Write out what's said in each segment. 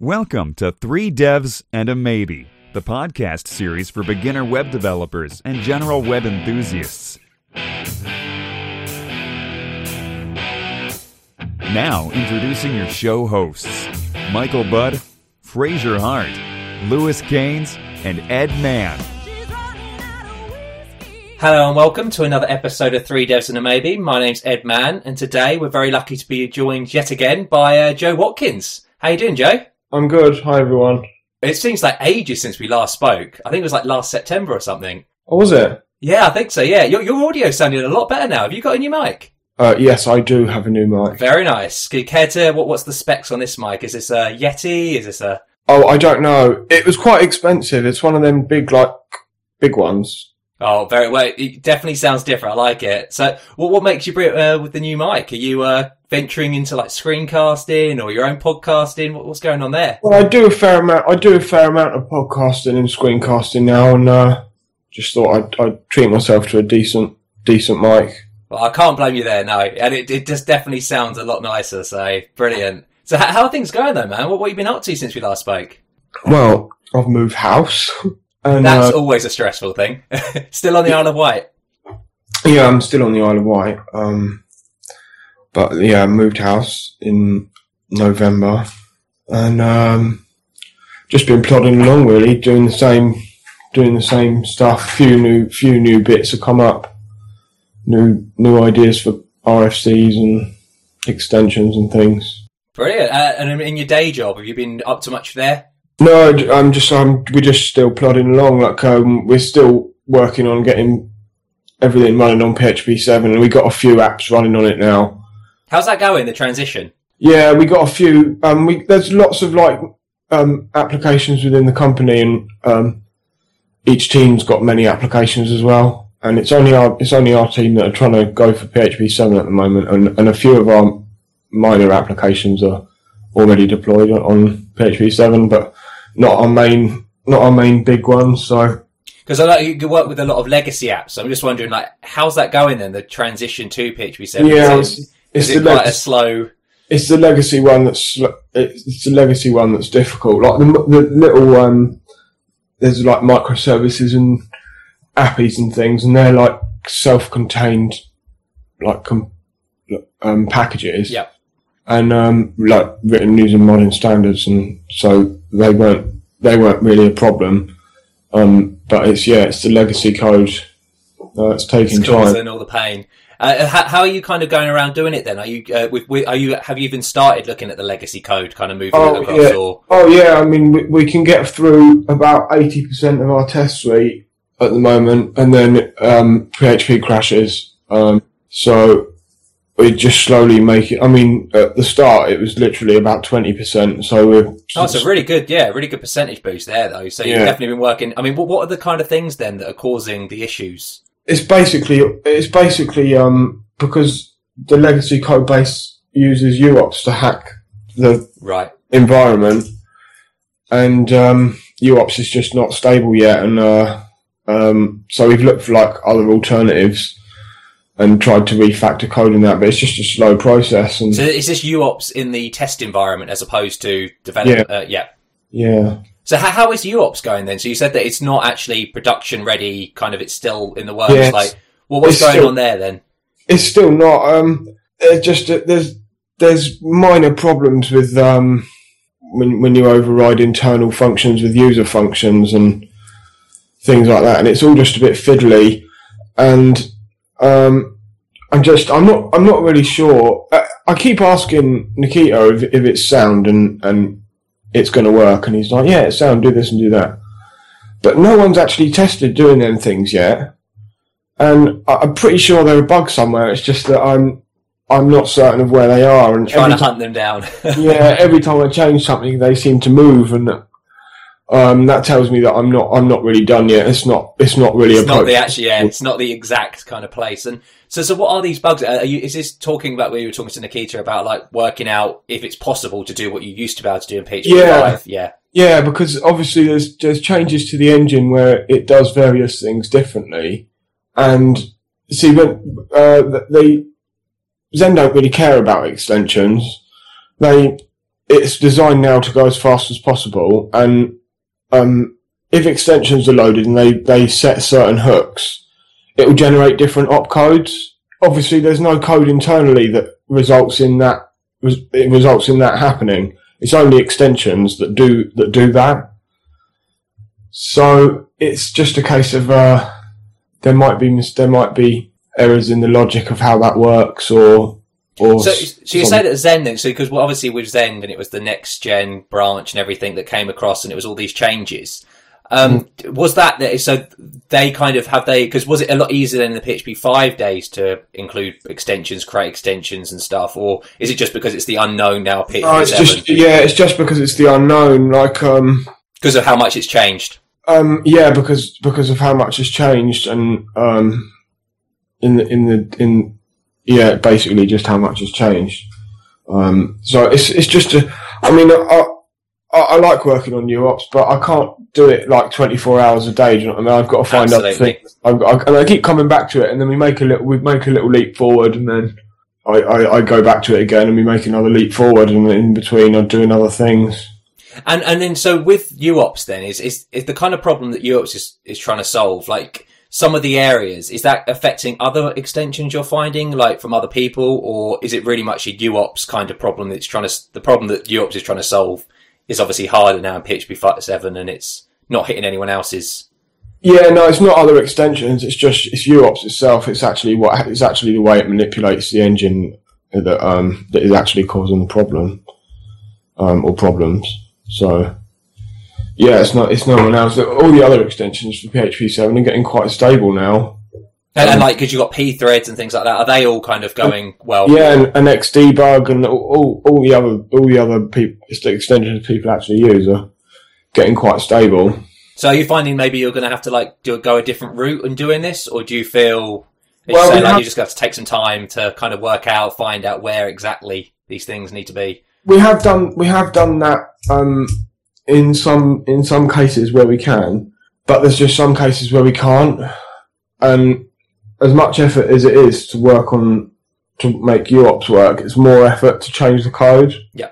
Welcome to Three Devs and a Maybe, the podcast series for beginner web developers and general web enthusiasts. Now, introducing your show hosts Michael Budd, Fraser Hart, Lewis Gaines, and Edd Mann. Hello and welcome to another episode of Three Devs and a Maybe. My name's Edd Mann, and today we're very lucky to be joined yet again by uh, Joe Watkins. How you doing, Joe? I'm good. Hi, everyone. It seems like ages since we last spoke. I think it was like last September or something. Oh, was it? Yeah, I think so. Yeah, your your audio sounding a lot better now. Have you got a new mic? Uh, yes, I do have a new mic. Very nice. You care to what? What's the specs on this mic? Is this a Yeti? Is this a? Oh, I don't know. It was quite expensive. It's one of them big, like, big ones. Oh, very well. It definitely sounds different. I like it. So, what what makes you bring uh, with the new mic? Are you uh, venturing into like screencasting or your own podcasting? What, what's going on there? Well, I do a fair amount. I do a fair amount of podcasting and screencasting now, and uh, just thought I'd, I'd treat myself to a decent, decent mic. Well, I can't blame you there. No, and it it just definitely sounds a lot nicer. So, brilliant. So, how, how are things going though, man? What what have you been up to since we last spoke? Well, I've moved house, and That's uh, always a stressful thing. Still on the Isle of Wight. yeah, I'm still on the Isle of Wight. Um, but yeah, I moved house in November, and um, just been plodding along really, doing the same, doing the same stuff. Few new, few new bits have come up, new new ideas for RFCs and extensions and things. Brilliant. Uh, and in your day job, have you been up to much there? No, I'm just I'm we're just still plodding along. Like um, we're still working on getting everything running on PHP seven, and we got a few apps running on it now. How's that going? The transition. Yeah, we got a few. Um, we there's lots of like um applications within the company, and um, each team's got many applications as well. And it's only our it's only our team that are trying to go for PHP seven at the moment, and and a few of our minor applications are already deployed on PHP seven, but not our main not our main big one. So Because I know you work with a lot of legacy apps. So I'm just wondering, like, how's that going then? The transition to PHP seven. yeah, is it's, it, it's it quite a slow? it's the legacy one that's it's it's the legacy one that's difficult. Like the the little um, there's like microservices and appies and things, and they're like self-contained, like com- um, packages. Yeah. and um, like written using modern standards, and so they weren't they weren't really a problem. Um, but it's yeah, it's the legacy code. Uh, it's taking It's time. causing all the pain. Uh, how, how are you kind of going around doing it then? Are you, uh, with, with, are you, have you even started looking at the legacy code, kind of moving it Oh across, yeah, or oh yeah. I mean, we, we can get through about eighty percent of our test suite at the moment, and then um, PHP crashes. Um, so we just slowly make it. I mean, at the start, it was literally about twenty percent. So we're Oh, it's a really good, yeah, really good percentage boost there, though. So you've Yeah. definitely been working. I mean, what, what are the kind of things then that are causing the issues? it's basically it's basically um because the legacy code base uses uopz to hack the Right. environment, and um, uopz is just not stable yet, and uh, um, so we've looked for like other alternatives and tried to refactor code in that, but it's just a slow process. And So is this uopz in the test environment as opposed to development? Yeah. Uh, yeah. yeah, So how, how is uopz going then? So you said that it's not actually production ready, kind of it's still in the works. Yeah, like, well, what's going still- on there then? it's still not. Um, it's just that there's there's minor problems with um when when you override internal functions with user functions and things like that, and it's all just a bit fiddly. And um, I'm just I'm not I'm not really sure. I, I keep asking Nikita if, if it's sound and and it's going to work, and he's like, yeah, it's sound. Do this and do that. But no one's actually tested doing them things yet and I- I'm pretty sure there are bugs somewhere. It's just that I'm I'm not certain of where they are, and Trying to hunt them down. yeah, every time I change something, they seem to move, and um, that tells me that I'm not I'm not really done yet. It's not it's not really it's not the actually, yeah, it's not the exact kind of place. And so, so what are these bugs? Are you, is this talking about where you were talking to Nikita about like working out if it's possible to do what you used to be able to do in PHP Yeah. 5? Yeah. Yeah, because obviously there's there's changes to the engine where it does various things differently, and see when uh, they Zend don't really care about extensions. They it's designed now to go as fast as possible, and um, if extensions are loaded and they they set certain hooks, it will generate different opcodes. Obviously, there's no code internally that results in that it results in that happening. It's only extensions that do that do that. So it's just a case of uh, there might be there might be errors in the logic of how that works, or or so, so you say that Zend then, so because well, obviously with Zend and it was the next gen branch and everything that came across, and it was all these changes. Um, mm. Was that so? They kind of have they because was it a lot easier than the PHP five days to include extensions, create extensions and stuff, or is it just because it's the unknown now? PHP oh, it's 7? just yeah, it's just because it's the unknown. Like um, because of how much it's changed. Um, yeah, because because of how much has changed, and um, in the in the in yeah, basically just how much has changed. Um, so it's it's just a. I mean, I, I, I like working on new ops, but I can't do it like twenty four hours a day. Do you know what I mean? I've got to find Absolutely. other things. I, I, and I keep coming back to it, and then we make a little we make a little leap forward, and then I, I, I go back to it again, and we make another leap forward, and in between, I'm doing other things. And and then so with uopz then is is is the kind of problem that uopz is is trying to solve like some of the areas is that affecting other extensions you're finding like from other people or is it really much a uopz kind of problem that's trying to the problem that uopz is trying to solve is obviously harder now in PHP 7 and it's not hitting anyone else's yeah, no, it's not other extensions. It's just it's uopz itself. It's actually what it's actually the way it manipulates the engine that um that is actually causing the problem um or problems. So, yeah, it's not it's no one else. All the other extensions for PHP seven are getting quite stable now. And, um, and like, because you've got pthreads and things like that, are they all kind of going well? Yeah, and, and Xdebug and all, all the other all the other people, extensions people actually use are getting quite stable. So, are you finding maybe you're going to have to like do go a different route in doing this, or do you feel well, you, say, like, you just have to take some time to kind of work out, find out where exactly these things need to be? we have done we have done that um, in some in some cases where we can, but there's just some cases where we can't. And as much effort as it is to work on to make uopz work, it's more effort to change the code. Yeah.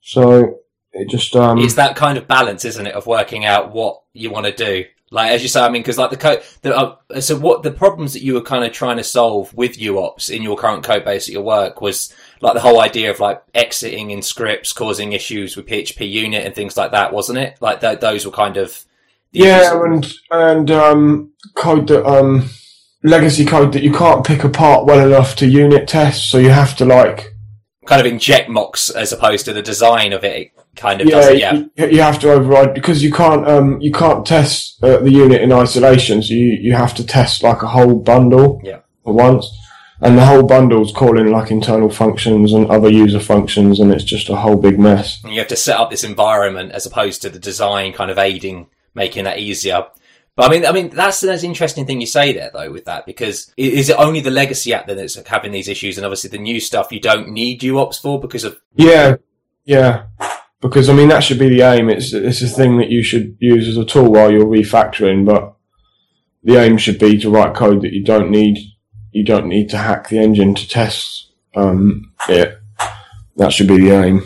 So it just um, it's that kind of balance, isn't it, of working out what you want to do. Like as you say, I mean, because like the code, the, uh, so what the problems that you were kind of trying to solve with uopz in your current code base at your work was like the whole idea of like exiting in scripts causing issues with PHP unit and things like that, wasn't it? Like th- those were kind of yeah, and and um, code that um, legacy code that you can't pick apart well enough to unit test, so you have to like kind of inject mocks as opposed to the design of it kind of yeah, does it, yeah. You, you, have to override because you can't um you can't test uh, the unit in isolation, so you you have to test like a whole bundle yeah. at once, and the whole bundle's calling like internal functions and other user functions, and it's just a whole big mess. And you have to set up this environment as opposed to the design kind of aiding making that easier. But I mean, I mean, that's an interesting thing you say there, though, with that, because is it only the legacy app that's having these issues, and obviously the new stuff you don't need uopz for because of? Yeah, yeah because I mean that should be the aim. It's it's a thing that you should use as a tool while you're refactoring, but the aim should be to write code that you don't need. You don't need to hack the engine to test um, it. That should be the aim.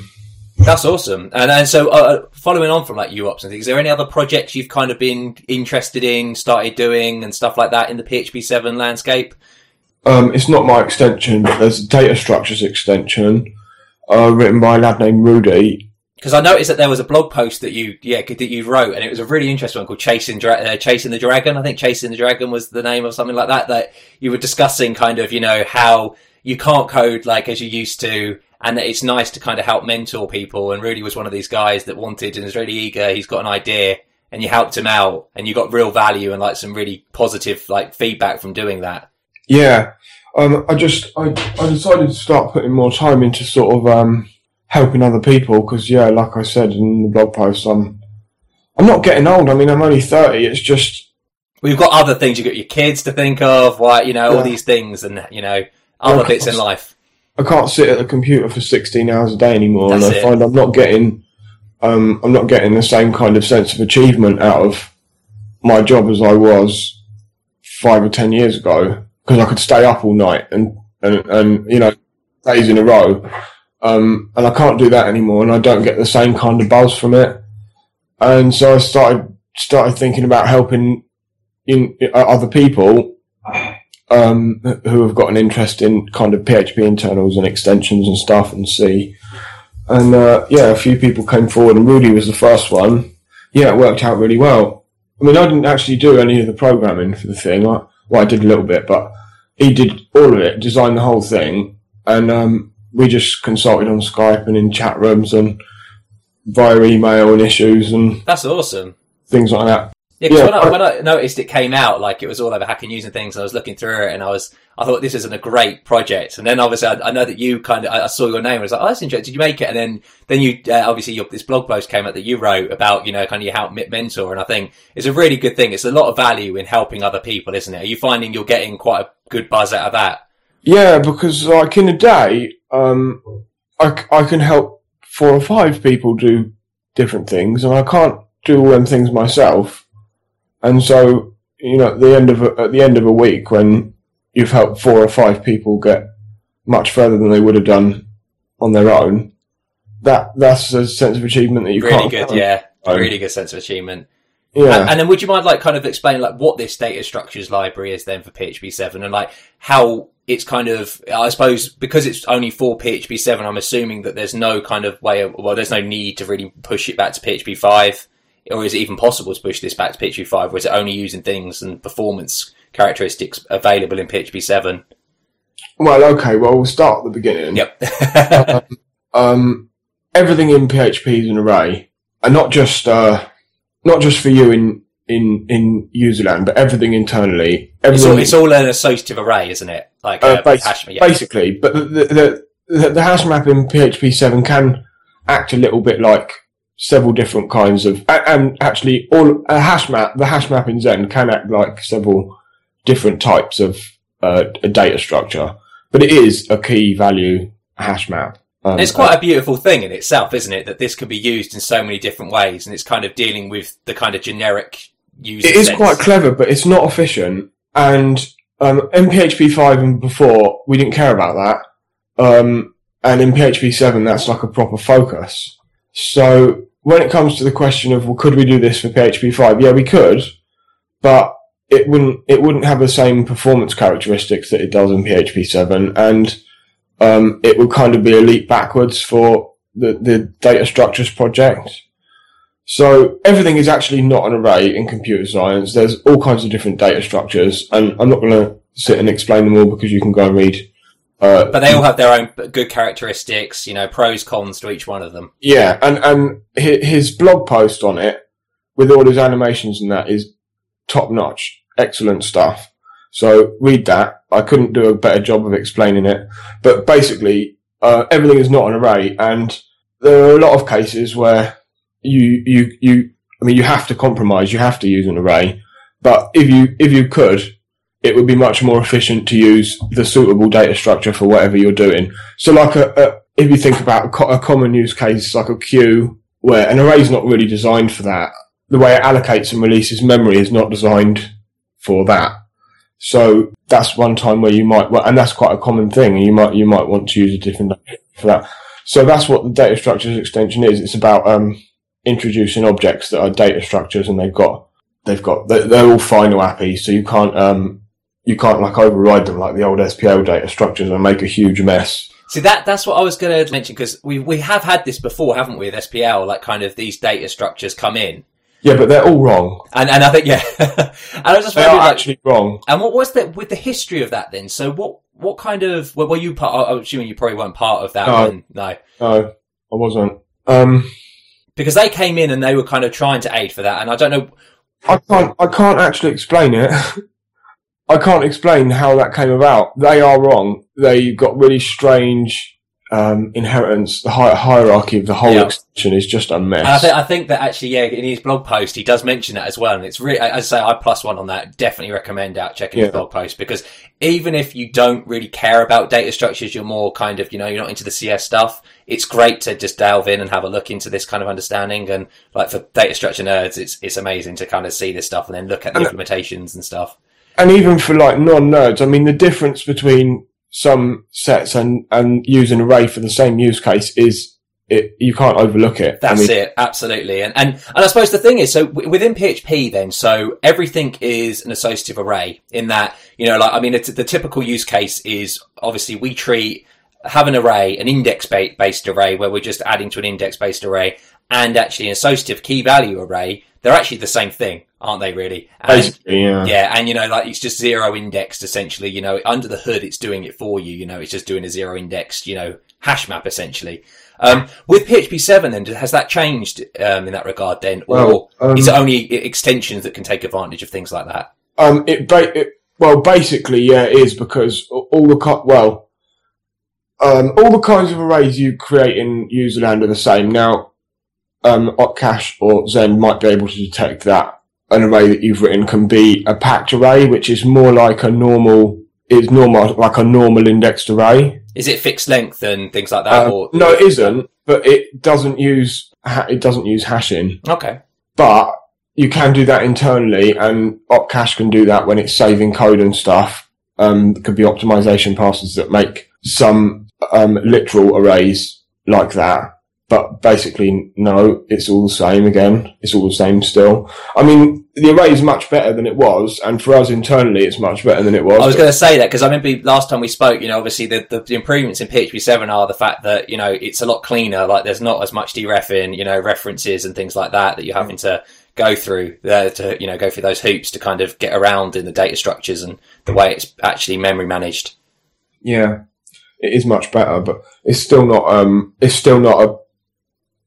That's awesome. And and so uh, following on from like uopz and things, is there any other projects you've kind of been interested in, started doing, and stuff like that in the PHP seven landscape? Um, it's not my extension, but there's a data structures extension uh, written by a lad named Rudi, because I noticed that there was a blog post that you yeah that you wrote, and it was a really interesting one called "Chasing Dra- uh, Chasing the Dragon." I think "Chasing the Dragon" was the name of something like that. That you were discussing kind of you know how you can't code like as you used to, and that it's nice to kind of help mentor people. And Rudi was one of these guys that wanted and is really eager. He's got an idea, and you helped him out, and you got real value and like some really positive like feedback from doing that. Yeah, um, I just I I decided to start putting more time into sort of um helping other people because yeah, like I said in the blog post, I'm I'm not getting old. I mean, I'm only thirty. It's just we've got other things. You've got your kids to think of, why you know, yeah. all these things, and you know, other bits in life. I can't sit at the computer for 16 hours a day anymore, That's and I it. find I'm not getting, um, I'm not getting the same kind of sense of achievement out of my job as I was five or ten years ago because I could stay up all night and and, and you know days in a row um, and I can't do that anymore, and I don't get the same kind of buzz from it. And so I started started thinking about helping in, uh, other people um, who have got an interest in kind of PHP internals and extensions and stuff, and see. And uh, yeah, a few people came forward, and Rudi was the first one. Yeah, it worked out really well. I mean, I didn't actually do any of the programming for the thing. I, well, I did a little bit, but he did all of it, designed the whole thing, and um, we just consulted on Skype and in chat rooms and via email and issues and That's awesome. things like that. Yeah, Yeah, when, I, I- when I noticed it came out, like it was all over Hacker News and things, and I was looking through it, and I was, I thought this isn't a great project. And then obviously, I, I know that you kind of, I, I saw your name, and I was like, oh, that's interesting. Did you make it? And then, then you, uh, obviously, your, this blog post came out that you wrote about, you know, kind of your help mentor, and I think it's a really good thing. It's a lot of value in helping other people, isn't it? Are you finding you're getting quite a good buzz out of that? Yeah, because like in a day, um, I, I can help four or five people do different things, and I can't do all them things myself. And so, you know, at the end of a, at the end of a week, when you've helped four or five people get much further than they would have done on their own, that that's a sense of achievement that you Really can't. good, find. yeah. Um, Really good sense of achievement. Yeah. And, then would you mind like kind of explain like what this data structures library is then for PHP 7 and like how it's kind of, I suppose because it's only for PHP 7, I'm assuming that there's no kind of way of, well, there's no need to really push it back to PHP 5 or is it even possible to push this back to PHP 5 or is it only using things and performance characteristics available in PHP 7? Well, okay. Well, we'll start at the beginning. Yep. um, everything in PHP is an array, and not just uh, not just for you in in in userland, but everything internally. it's, all, it's all an associative array, isn't it? Like uh, uh, bas- hash, yeah. basically. But the the, the the hash map in PHP seven can act a little bit like several different kinds of, and actually all a hash map. The hash map in Zend can act like several different types of uh, a data structure, but it is a key value hash map. Um, It's quite a beautiful thing in itself, isn't it? That this can be used in so many different ways, and it's kind of dealing with the kind of generic user. It is sense. quite clever, but it's not efficient. And um, in PHP 5 and before, we didn't care about that. Um, and in PHP 7, that's like a proper focus. So when it comes to the question of, well, could we do this for PHP 5? Yeah, we could, but it wouldn't, it wouldn't have the same performance characteristics that it does in PHP 7. And, um, it would kind of be a leap backwards for the, the data structures project. So everything is actually not an array in computer science. There's all kinds of different data structures, and I'm not going to sit and explain them all because you can go and read. Uh, But they all have their own good characteristics, you know, pros, cons to each one of them. yeah, and and his blog post on it with all his animations and that is top notch, excellent stuff. So read that. I couldn't do a better job of explaining it, but basically, uh, everything is not an array, and there are a lot of cases where you you you. I mean, you have to compromise. You have to use an array, but if you if you could, it would be much more efficient to use the suitable data structure for whatever you're doing. So, like a, a if you think about a, co- a common use case like a queue, where an array is not really designed for that. The way it allocates and releases memory is not designed for that. So that's one time where you might, well, and that's quite a common thing. You might you might want to use a different for that. So that's what the data structures extension is. It's about um, introducing objects that are data structures, and they've got they've got they're, all final APIs, so you can't um, you can't like override them like the old SPL data structures and make a huge mess. See that that's what I was going to mention because we we have had this before, haven't we? With SPL, like kind of these data structures come in, Yeah, but they're all wrong. and and I think yeah, and I was just They are like, actually wrong. and what was that with the history of that then? So what what kind of well, were you part? I'm assuming you probably weren't part of that No. one, no, No, I wasn't. Um, because they came in and they were kind of trying to aid for that, and I don't know. I can't. I can't actually explain it. I can't explain how that came about. They are wrong. They got really strange um, inheritance. The hi- hierarchy of the whole Yeah. extension is just a I, mess. th- I think that actually, yeah, in his blog post, he does mention that as well. And it's really, as I say, I plus one on that. Definitely recommend out checking his blog post because even if you don't really care about data structures, you're more kind of, you know, you're not into the CS stuff. It's great to just delve in and have a look into this kind of understanding. And like for data structure nerds, it's, it's amazing to kind of see this stuff and then look at the And- implementations and stuff. and even for like non-nerds, I mean, the difference between some sets and and use an array for the same use case is it, you can't overlook it. That's I mean, it, absolutely. And, and and I suppose the thing is, so w- within PHP, then, so everything is an associative array. In that, you know, like I mean, the typical use case is obviously we treat have an array, an index based array, where we're just adding to an index based array, and actually an associative key value array. They're actually the same thing, aren't they? Really? And, Basically, yeah. Yeah, and you know, like it's just zero indexed essentially. You know, under the hood, it's doing it for you. You know, it's just doing a zero indexed, you know, hash map essentially. Um, with PHP 7 then, has that changed um, in that regard then? Or well, um, is it only extensions that can take advantage of things like that? Um, it, ba- it, well, basically, yeah, it is because all the, co- well, um, all the kinds of arrays you create in userland are the same. Now, um, Opcache or Zend might be able to detect that an array that you've written can be a packed array, which is more like a normal, is normal, like a normal indexed array. Is it fixed length and things like that? Uh, or, no, it isn't. But it doesn't use it doesn't use hashing. Okay. But you can do that internally, and Opcache can do that when it's saving code and stuff. Um, could be optimization passes that make some um, literal arrays like that but basically, no, it's all the same again. It's all the same still. I mean, the array is much better than it was, and for us internally, it's much better than it was. I was going to say that because I remember last time we spoke, you know, obviously the, the, the, improvements in PHP 7 are the fact that, you know, it's a lot cleaner, like there's not as much dereffing, you know, references and things like that that you're having to go through there to, you know, go through those hoops to kind of get around in the data structures and the way it's actually memory managed. Yeah. It is much better, but it's still not, um, it's still not a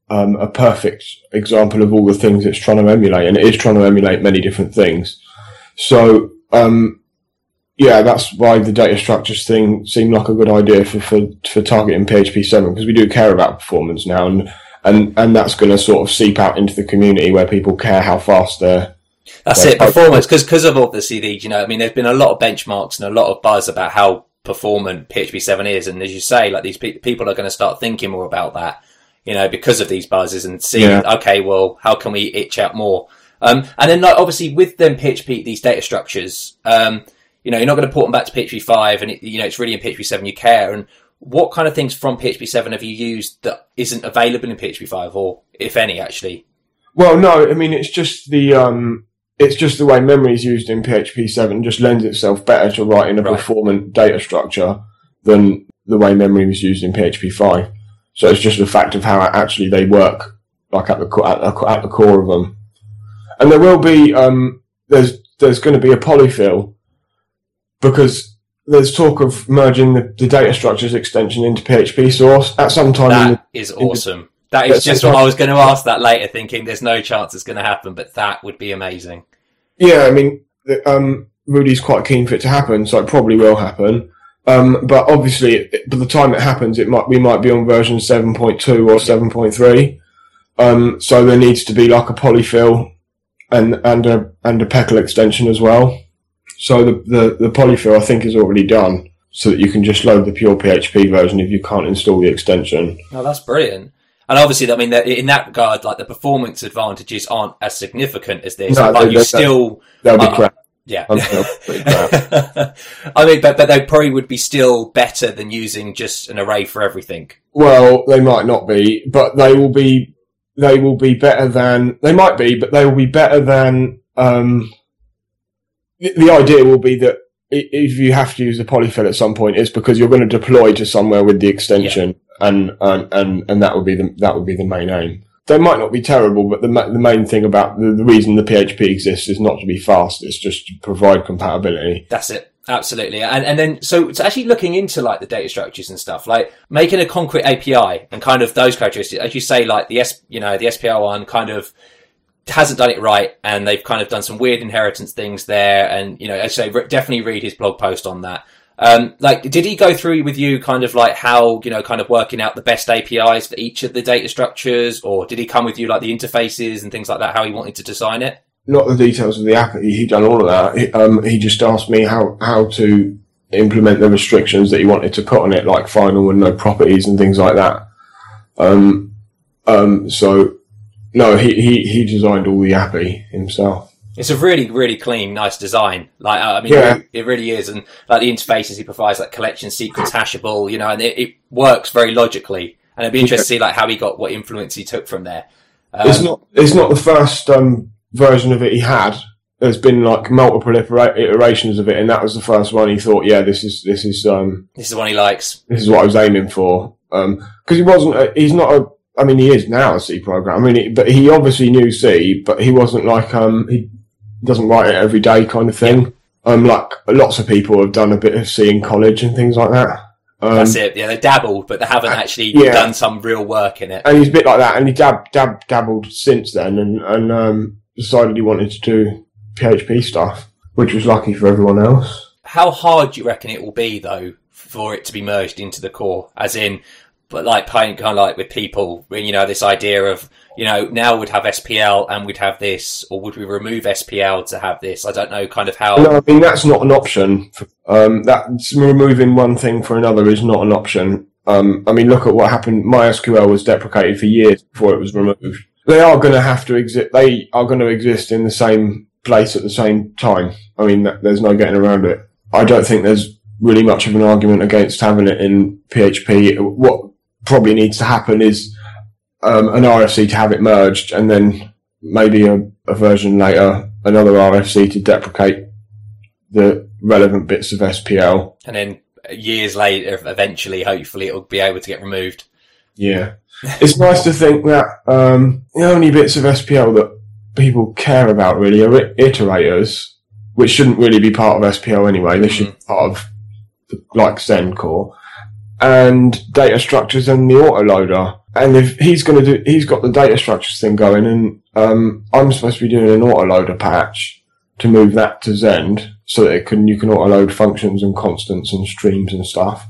um, a perfect example of all the things it's trying to emulate, and it is trying to emulate many different things. So, um, yeah, that's why the data structures thing seemed like a good idea for, for, for targeting PHP 7, because we do care about performance now, and, and, and that's going to sort of seep out into the community where people care how fast they're that's it, performance. Because because of all the CD, you know, I mean, there's been a lot of benchmarks and a lot of buzz about how performant PHP seven is, and as you say, like these pe- people are going to start thinking more about that you know, because of these buzzes and see, yeah. okay, well, how can we itch out more? Um, and then like, obviously with them PHP, these data structures, um, you know, you're not going to port them back to PHP 5 and it, you know, it's really in PHP 7 you care. And what kind of things from PHP 7 have you used that isn't available in PHP 5 or if any actually? Well, no, I mean, it's just the, um, it's just the way memory is used in PHP 7 just lends itself better to writing a right. performant data structure than the way memory was used in PHP 5. So it's just the fact of how actually they work, like at the at the, at the core of them. And there will be um, there's there's going to be a polyfill because there's talk of merging the, the, data structures extension into PHP source at some time. That the, is awesome. The, that is just what I was going to ask that later, thinking there's no chance it's going to happen, but that would be amazing. Yeah, I mean, um, Rudi's quite keen for it to happen, so it probably will happen. Um, but obviously, by the time it happens, it might we might be on version 7.2 or 7.3. Um, so there needs to be like a polyfill and and a and a PECL extension as well. So the, the the polyfill I think is already done, so that you can just load the pure PHP version if you can't install the extension. Oh, that's brilliant. And obviously, I mean, in that regard, like the performance advantages aren't as significant as this, no, but you still. They'll be crap. Yeah. I mean, but, but they probably would be still better than using just an array for everything. Well, they might not be, but they will be, they will be better than, they might be, but they will be better than, um, the, the idea will be that if you have to use a polyfill at some point, it's because you're going to deploy to somewhere with the extension, yeah. and, and and and that would be the that would be the main aim they might not be terrible, but the the main thing about the, the reason the PHP exists is not to be fast; it's just to provide compatibility. That's it. Absolutely. And, and then, so it's actually looking into like the data structures and stuff, like making a concrete API and kind of those characteristics, as you say, like the S, you know, the SPL one kind of hasn't done it right and they've kind of done some weird inheritance things there. And, you know, as I say, definitely read his blog post on that. Um, like, did he go through with you kind of like how, you know, kind of working out the best APIs for each of the data structures, or did he come with you like the interfaces and things like that, how he wanted to design it? Not the details of the app. He done all of that. He, um, he just asked me how, how to implement the restrictions that he wanted to put on it, like final and no properties and things like that. Um, um, so no, he, he, he designed all the API himself. It's a really, really clean, nice design. Like, uh, I mean, Yeah. it, it really is. And like the interfaces he provides, like collection sequence hashable, you know, and it, it works very logically. And it'd be interesting to see like how he got what influence he took from there. Um, it's not. It's not the first um, version of it he had. There's been like multiple iterations of it, and that was the first one. He thought, yeah, this is this is um, this is the one he likes. this is what I was aiming for. Because he wasn't. A, he's not a. I mean, he is now a C program. I mean, it, but he obviously knew C, but he wasn't like um, he doesn't write it every day kind of thing. Um, like lots of people have done a bit of C in college and things like that. Um, That's it. Yeah, they dabbled, but they haven't actually yeah. done some real work in it. and he's a bit like that, and he dab, dab, dabbled since then, and and um, decided he wanted to do PHP stuff, which was lucky for everyone else. How hard do you reckon it will be though for it to be merged into the core? As in, but like playing kind of like with people, you know this idea of you know now we'd have SPL and we'd have this, or would we remove SPL to have this? I don't know, kind of how. No, I mean that's not an option. Um, that's removing one thing for another is not an option. Um, I mean, look at what happened. MySQL was deprecated for years before it was removed. They are going to have to exist. They are going to exist in the same place at the same time. I mean, that, there's no getting around it. I don't think there's really much of an argument against having it in PHP. What probably needs to happen is um, an RFC to have it merged, and then maybe a, a version later, another RFC to deprecate the relevant bits of SPL. and then years later, eventually, hopefully, it'll be able to get removed. Yeah. it's nice to think that um, the only bits of SPL that people care about really are iterators, which shouldn't really be part of SPL anyway. They should be part of the, like Zend core and data structures and the autoloader. And if he's going to do, he's got the data structures thing going, and um, I'm supposed to be doing an autoloader patch to move that to Zend so that it can you can autoload functions and constants and streams and stuff.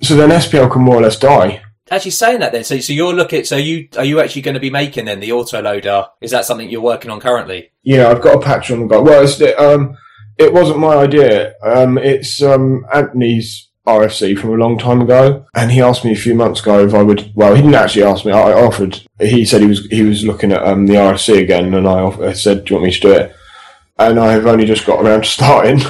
So then SPL can more or less die. Actually, saying that then, so so you're looking. So you are you actually going to be making then the autoloader? Is that something you're working on currently? Yeah, I've got a patch on the go. Well, it's, um, it wasn't my idea. Um, it's um, Anthony's RFC from a long time ago, and he asked me a few months ago if I would. Well, he didn't actually ask me. I offered. He said he was he was looking at um, the RFC again, and I, I said, "Do you want me to do it?" And I have only just got around to starting.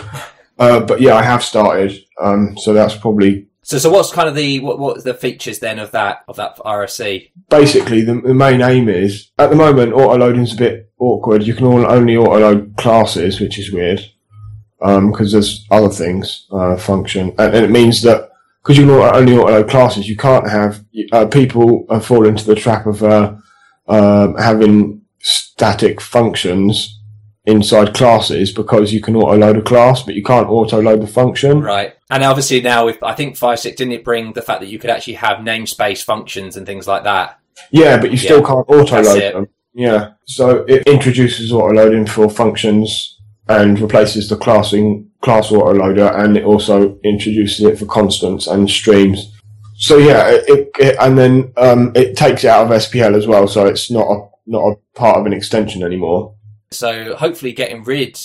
Uh, but yeah, I have started. Um, so that's probably So so what's kind of the what what's the features then of that of that RFC? basically the, the main aim is at the moment autoloading's a bit awkward. You can all, only autoload classes, which is weird because there's other things uh, function, and, and it means that because you can auto- only autoload classes, you can't have uh, people uh, fall into the trap of uh, um having static functions inside classes because you can auto load a class, but you can't auto load the function. Right. And obviously now with I think five six didn't it bring the fact that you could actually have namespace functions and things like that? Yeah, but you still Yeah, can't auto load them. Yeah. So it introduces auto loading for functions and replaces the classing class auto loader and it also introduces it for constants and streams. So yeah, it, it, and then um, it takes it out of SPL as well, so it's not a not a part of an extension anymore. So hopefully getting rid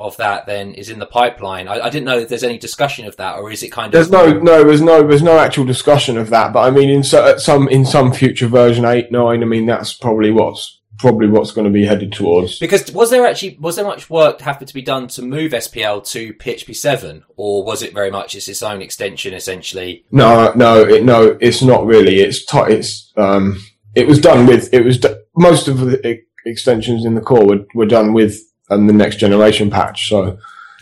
of that then is in the pipeline. I, I didn't know if there's any discussion of that or is it kind of There's no no there's no there's no actual discussion of that, but I mean in so, at some in some future version eight nine, I mean that's probably what's probably what's going to be headed towards. Because was there actually was there much work having to be done to move SPL to PHP seven, or was it very much it's its own extension essentially? No, no, it, no, it's not really. It's ti it's um, it was done with it was d- most of the extensions in the core were, were done with um, the next generation patch, so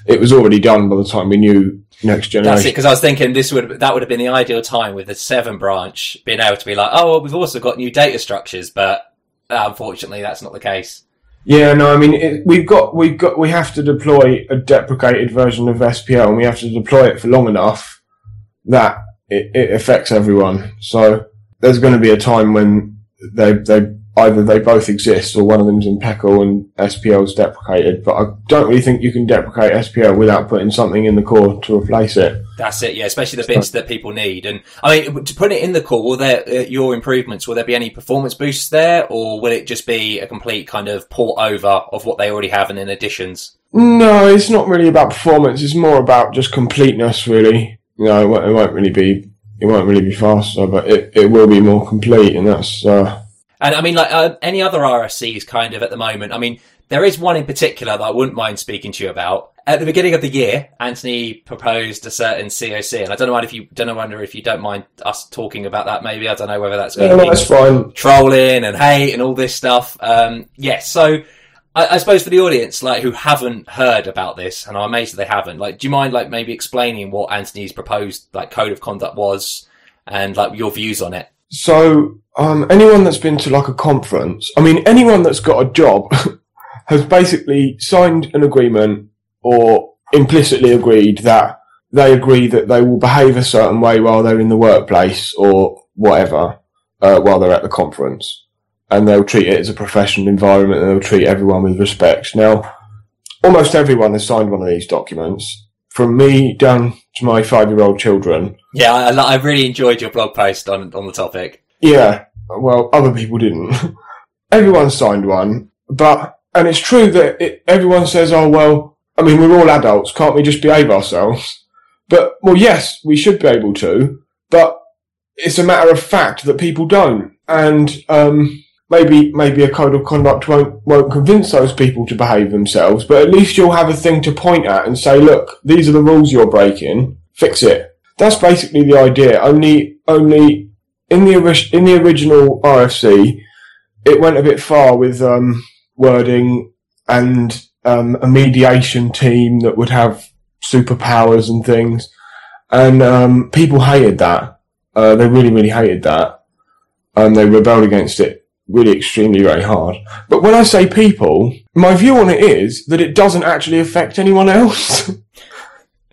it was already done by the time we knew next That's it. generation. Because I was thinking this would that would have been the ideal time with the seven branch being able to be like, oh, well, we've also got new data structures, but unfortunately that's not the case. Yeah, no, I mean it, we've got we've got we have to deploy a deprecated version of SPL, and we have to deploy it for long enough that it, it affects everyone. So there's going to be a time when they they either they both exist or one of them's in PECL and SPL's deprecated. But I don't really think you can deprecate SPL without putting something in the core to replace it. That's it, yeah. Especially the bits that people need, and I mean, to put it in the core, will there uh, your improvements? Will there be any performance boosts there, or will it just be a complete kind of port over of what they already have and then additions? No, it's not really about performance. It's more about just completeness, really. You know, it won't, it won't really be it won't really be faster, but it, it will be more complete, and that's uh, And I mean, like uh, any other RFCs, kind of at the moment. I mean, there is one in particular that I wouldn't mind speaking to you about. At the beginning of the year, Anthony proposed a certain COC, and I don't know if you don't know wonder if you don't mind us talking about that. Maybe I don't know whether that's going Yeah, to be that's fine. trolling and hate and all this stuff. Um, yes, so I, I suppose for the audience, like who haven't heard about this, and I'm amazed that they haven't. Like, do you mind like maybe explaining what Anthony's proposed like code of conduct was and like your views on it? So, um, anyone that's been to like a conference, I mean, anyone that's got a job has basically signed an agreement or implicitly agreed that they agree that they will behave a certain way while they're in the workplace or whatever, uh, while they're at the conference. And they'll treat it as a professional environment and they'll treat everyone with respect. Now, almost everyone has signed one of these documents. From me down to my five year old children, Yeah, I, I really enjoyed your blog post on on the topic. Yeah, well, other people didn't. everyone signed one, but, and it's true that it, everyone says, oh, well, I mean, we're all adults, can't we just behave ourselves? But, well, yes, we should be able to, but it's a matter of fact that people don't. And, um, maybe, maybe a code of conduct won't, won't convince those people to behave themselves, but at least you'll have a thing to point at and say, look, these are the rules you're breaking, fix it. That's basically the idea. Only, only in the ori- in the original RFC, it went a bit far with um, wording and um, a mediation team that would have superpowers and things, and um, people hated that. Uh, they really, really hated that, and they rebelled against it really extremely very hard. But when I say people, my view on it is that it doesn't actually affect anyone else.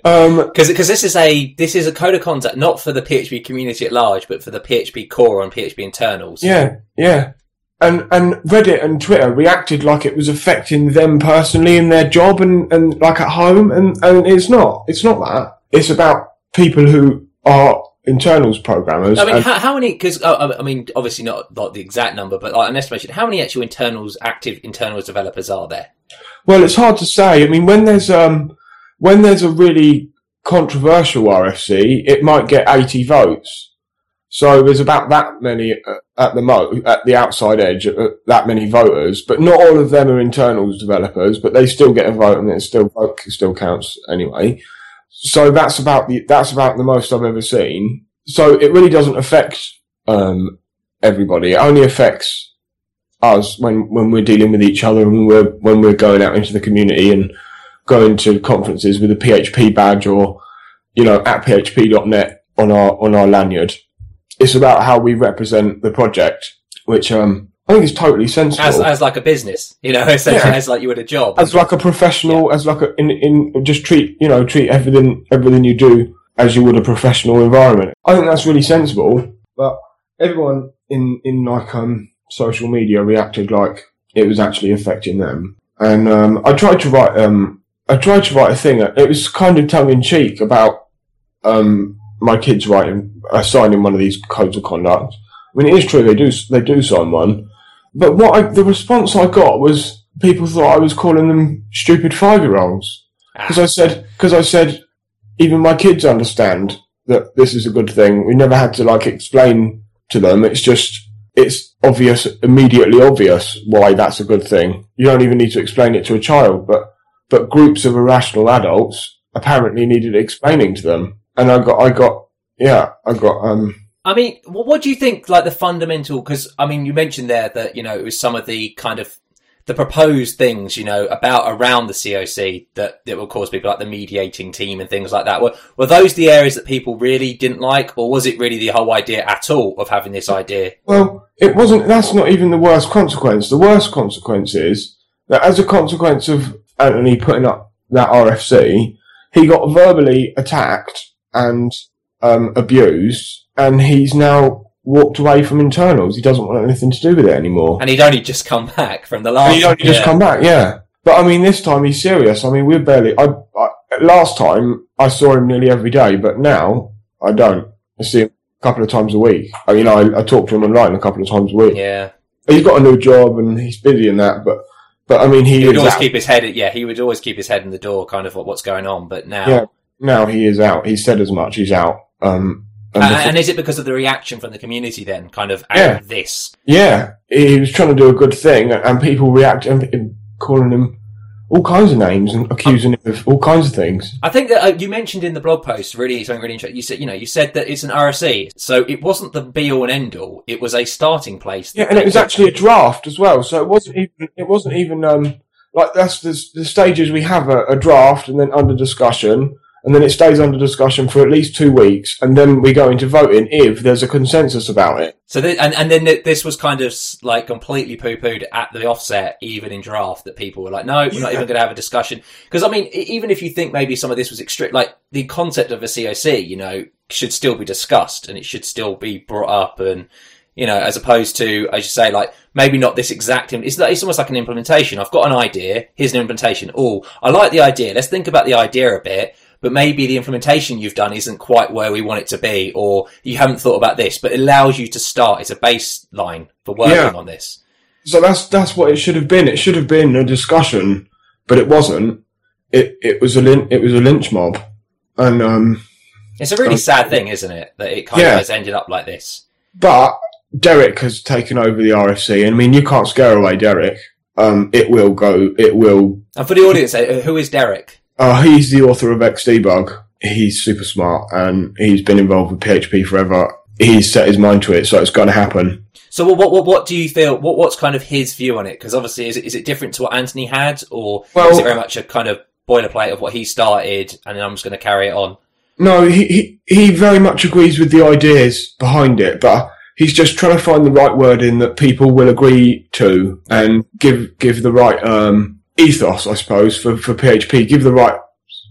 um, Because because this is a this is a code of conduct not for the PHP community at large, but for the PHP core and PHP internals. Yeah, yeah. And and Reddit and Twitter reacted like it was affecting them personally in their job and, and like at home and, and it's not. It's not that. It's about people who are internals programmers. I mean, how, how many? Because I mean, obviously not not the exact number, but like an estimation. How many actual internals, active internals developers are there? well, it's hard to say. I mean, when there's um when there's a really controversial RFC, it might get 80 votes. So there's about that many uh, at the mo at the outside edge, uh, that many voters, but not all of them are internals developers, but they still get a vote and it still vote still counts anyway. So that's about the that's about the most I've ever seen. So it really doesn't affect um, everybody. It only affects us when when we're dealing with each other and when we're when we're going out into the community and going to conferences with a PHP badge or you know at php.net on our on our lanyard. It's about how we represent the project, which um, I think is totally sensible. As as like a business, you know, essentially Yeah. as like you would a job. as like a professional, as like a in in just treat you know treat everything everything you do as you would a professional environment. I think that's really sensible. But everyone in in like um social media reacted like it was actually affecting them, and um, I tried to write um I tried to write a thing. It was kind of tongue in cheek about um my kids writing uh, signing one of these codes of conduct. I mean, it is true they do they do sign one, but what I, the response I got was people thought I was calling them stupid five year olds because I said because I said even my kids understand that this is a good thing. We never had to like explain to them. It's just it's obvious, immediately obvious why that's a good thing. You don't even need to explain it to a child, but but groups of irrational adults apparently needed explaining to them, and I got I got yeah I got um I mean, what, what do you think, like the fundamental? Because I mean, you mentioned there that you know it was some of the kind of the proposed things, you know, about around the COC that that will cause people like the mediating team and things like that. Were were those the areas that people really didn't like, or was it really the whole idea at all of having this idea? Well, it wasn't. That's not even the worst consequence. The worst consequence is that as a consequence of Anthony putting up that RFC, he got verbally attacked and um, abused, and he's now walked away from internals. He doesn't want anything to do with it anymore. And he'd only just come back from the last. And he'd only just come back, yeah. But I mean, this time he's serious. I mean, we're barely. I, I last time I saw him nearly every day, but now I don't. I see him a couple of times a week. I, know, I, I talk to him online a couple of times a week Yeah, he's got a new job and he's busy in that, but but I mean he, he would always out. keep his head. Yeah, he would always keep his head in the door, kind of what, what's going on. But now, Yeah. now he is out. He said as much. He's out. Um, And Uh, and is it because of the reaction from the community then, kind of Yeah. this? yeah, he was trying to do a good thing, and people react and calling him all kinds of names and accusing him of all kinds of things. I think that uh, you mentioned in the blog post really something really interesting. You said, you know, you said that it's an RFC, so it wasn't the be all and end all. It was a starting place. Yeah, and it was actually a draft as well, so it wasn't even it wasn't even um like that's the the stages we have a, a draft and then under discussion, and then it stays under discussion for at least two weeks, and then we go into voting if there's a consensus about it. So, th- and and then th- this was kind of like completely poo pooed at the offset, even in draft, that people were like, no, we're not even going to have a discussion. Because I mean, even if you think maybe some of this was extreme, like the concept of a COC, you know, should still be discussed and it should still be brought up and. You know, as opposed to, as you say, like maybe not this exact. It's it's almost like an implementation. I've got an idea. Here's an implementation. Oh, I like the idea. Let's think about the idea a bit but maybe the implementation you've done isn't quite where we want it to be, or you haven't thought about this, but it allows you to start. It's a baseline for working Yeah. on this. So that's that's what it should have been. It should have been a discussion, but it wasn't. It it was a lyn- it was a lynch mob, and um, It's a really Um, sad thing, isn't it, that it kind Yeah. of has ended up like this. but Derek has taken over the RFC, I mean you can't scare away Derek. Um, it will go. It will. And for the audience, uh, who is Derek? Uh, he's the author of XDebug. He's super smart, and he's been involved with PHP forever. He's set his mind to it, so it's going to happen. So what, what, what, what do you feel, what, what's kind of his view on it? Because obviously, is it, is it different to what Anthony had, or Well- is it very much a kind of boilerplate of what he started, and then I'm just going to carry it on? No, he, he he very much agrees with the ideas behind it, but he's just trying to find the right wording that people will agree to and give give the right um, ethos, I suppose, for, for PHP. Give the right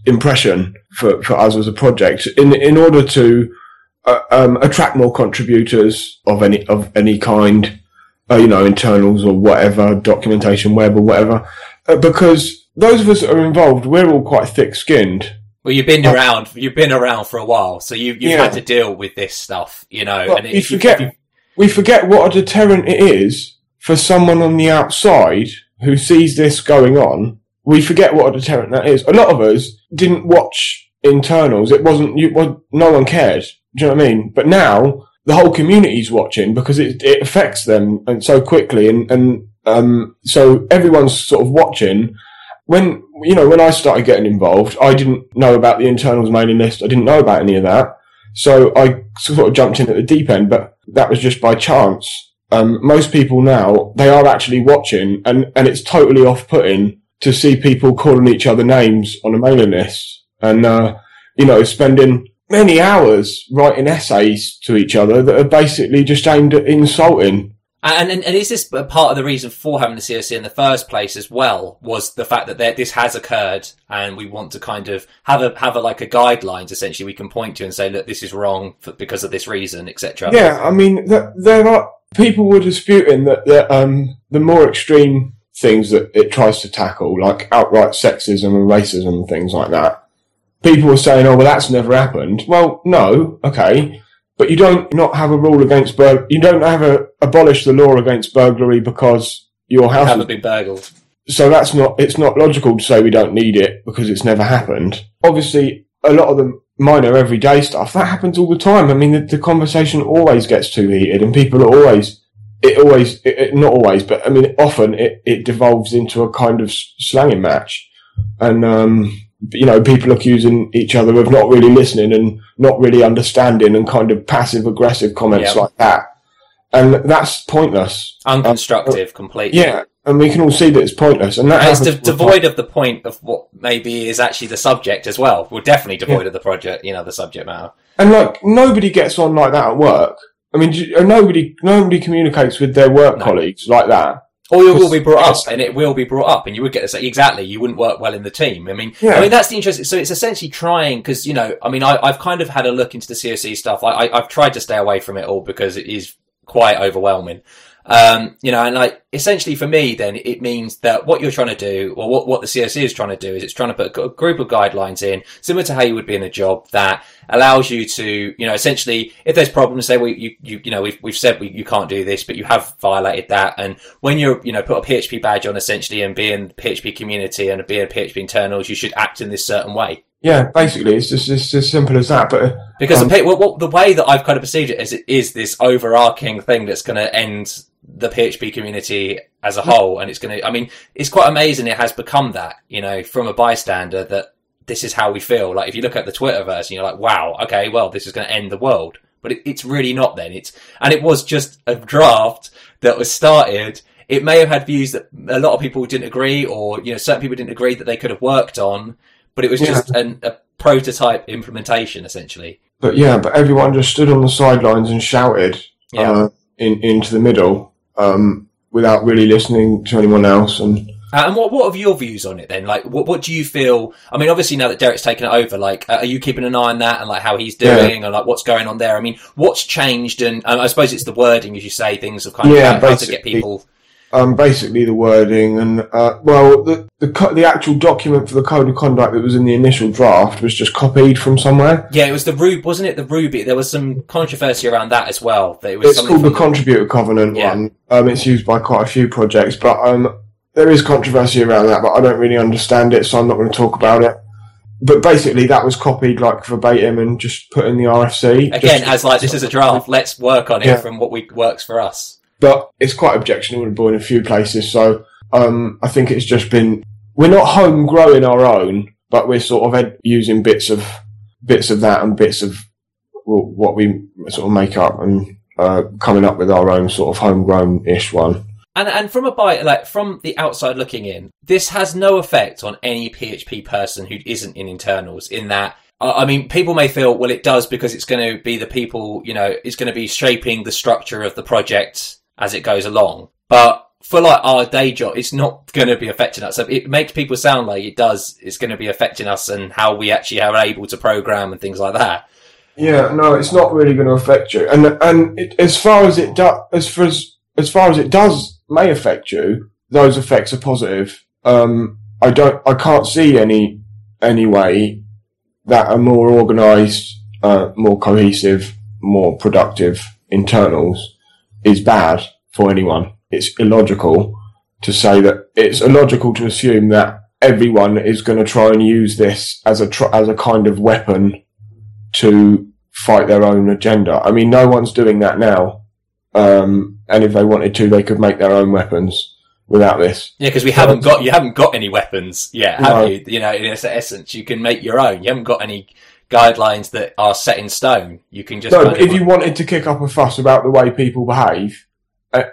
impression for, for us as a project in in order to uh, um, attract more contributors of any of any kind, uh, you know, internals or whatever, documentation, web or whatever, uh, because those of us that are involved, we're all quite thick-skinned. Well, you've been Well- around, you've been around for a while, so you, you've Yeah. had to deal with this stuff, you know, Well, and if you, forget- you we forget what a deterrent it is for someone on the outside who sees this going on. We forget what a deterrent that is. A lot of us didn't watch internals. It wasn't, you, well, no one cared. Do you know what I mean? But now the whole community's watching because it, it affects them and so quickly and, and, um, so everyone's sort of watching. When, you know, when I started getting involved, I didn't know about the internals mailing list. I didn't know about any of that. So I sort of jumped in at the deep end, but that was just by chance. Um, most people now, they are actually watching and, and it's totally off-putting to see people calling each other names on a mailing list and, uh, you know, spending many hours writing essays to each other that are basically just aimed at insulting. And, and and is this part of the reason for having the COC in the first place as well? Was the fact that there, this has occurred, and we want to kind of have a have a like a guidelines essentially we can point to and say, look, this is wrong for, because of this reason, etc. Yeah, I mean, th- there are people were disputing that, that um, the more extreme things that it tries to tackle, like outright sexism and racism and things like that, people were saying, "Oh, well, that's never happened." Well, no, okay, but you don't not have a rule against bur- You don't have a abolish the law against burglary because your house. haven't been burgled. so that's not. It's not logical to say we don't need it because it's never happened. Obviously, a lot of the minor everyday stuff that happens all the time. I mean, the, the conversation always gets too heated, and people are always. It always, it, it- not always, but I mean, often it, it devolves into a kind of slanging match, and um, you know, people accusing each other of not really listening and not really understanding, and kind of passive aggressive comments Yeah. like that, and that's pointless. Unconstructive, completely. Yeah, and we can all see that it's pointless, and that And it's de- all the time. devoid of the point of what maybe is actually the subject as well. We're definitely devoid of the project, you know, the subject matter. And like nobody gets on like that at work. I mean, and uh, nobody nobody communicates with their work No. colleagues like that. Or it will be brought up, and it will be brought up, and you would get this exactly. You wouldn't work well in the team. I mean, Yeah. I mean that's the interesting. So it's essentially trying because you know, I mean, I, I've kind of had a look into the COC stuff. I, I, I've tried to stay away from it all because it is quite overwhelming. Um, you know, and like essentially for me, then it means that what you're trying to do, or what what the CSE is trying to do, is it's trying to put a group of guidelines in, similar to how you would be in a job that allows you to, you know, essentially, if there's problems, say we, you, you, you know, we've, we've said we, you can't do this, but you have violated that. And when you're, you know, put a PHP badge on essentially and be in the PHP community and be in PHP internals, you should act in this certain way. Yeah, basically, it's just it's as simple as that. But Because Um, the, what, what, the way that I've kind of perceived it is it is this overarching thing that's going to end the PHP community as a whole, and it's going to. I mean, it's quite amazing. It has become that, you know, from a bystander that this is how we feel. Like if you look at the Twitterverse, and you're like, wow, okay, well, this is going to end the world, but it, it's really not. Then it's and it was just a draft that was started. It may have had views that a lot of people didn't agree, or you know, certain people didn't agree that they could have worked on, but it was Yeah. just an, a prototype implementation essentially. but yeah, but everyone just stood on the sidelines and shouted Yeah. uh, in into the middle um, without really listening to anyone else. And Uh, and what what are your views on it then? Like, what what do you feel? I mean, obviously now that Derek's taken it over, like, uh, are you keeping an eye on that and like how he's Yeah. doing and like what's going on there? I mean, what's changed? And um, I suppose it's the wording, as you say, things have kind of Yeah, how, how to get people. Um, basically the wording and uh, well, the the, co- the actual document for the code of conduct that was in the initial draft was just copied from somewhere. Yeah, it was the Ruby, wasn't it? The Ruby. There was some controversy around that as well. That it was It's called the contributor covenant Yeah. one. Um, it's used by quite a few projects, but um, there is controversy around that. But I don't really understand it, so I'm not going to talk about it. But basically, that was copied like verbatim and just put in the RFC again as like this is a draft. Let's work on it Yeah. from what we works for us. But it's quite objectionable in a few places. So um, I think it's just been we're not home growing our own, but we're sort of using bits of bits of that and bits of what we sort of make up and uh, coming up with our own sort of homegrown ish one. And and from a buy like from the outside looking in, this has no effect on any PHP person who isn't in internals. In that, I mean, people may feel well, it does because it's going to be the people, you know, it's going to be shaping the structure of the project as it goes along. But for like our day job, it's not going to be affecting us. It makes people sound like it does. It's going to be affecting us and how we actually are able to program and things like that. Yeah, no, it's not really going to affect you. And and it, as far as it does, as far as as far as it does may affect you, those effects are positive. Um, I don't, I can't see any any way that a more organised, uh, more cohesive, more productive internals is bad for anyone. It's illogical to say that it's illogical to assume that everyone is going to try and use this as a tr- as a kind of weapon to fight their own agenda. I mean, no one's doing that now. Um, and if they wanted to, they could make their own weapons without this. Yeah, because we haven't got you haven't got any weapons yet, have No. you? You know, in ess- essence, you can make your own. You haven't got any guidelines that are set in stone. You can just No, kind of- if you wanted to kick up a fuss about the way people behave,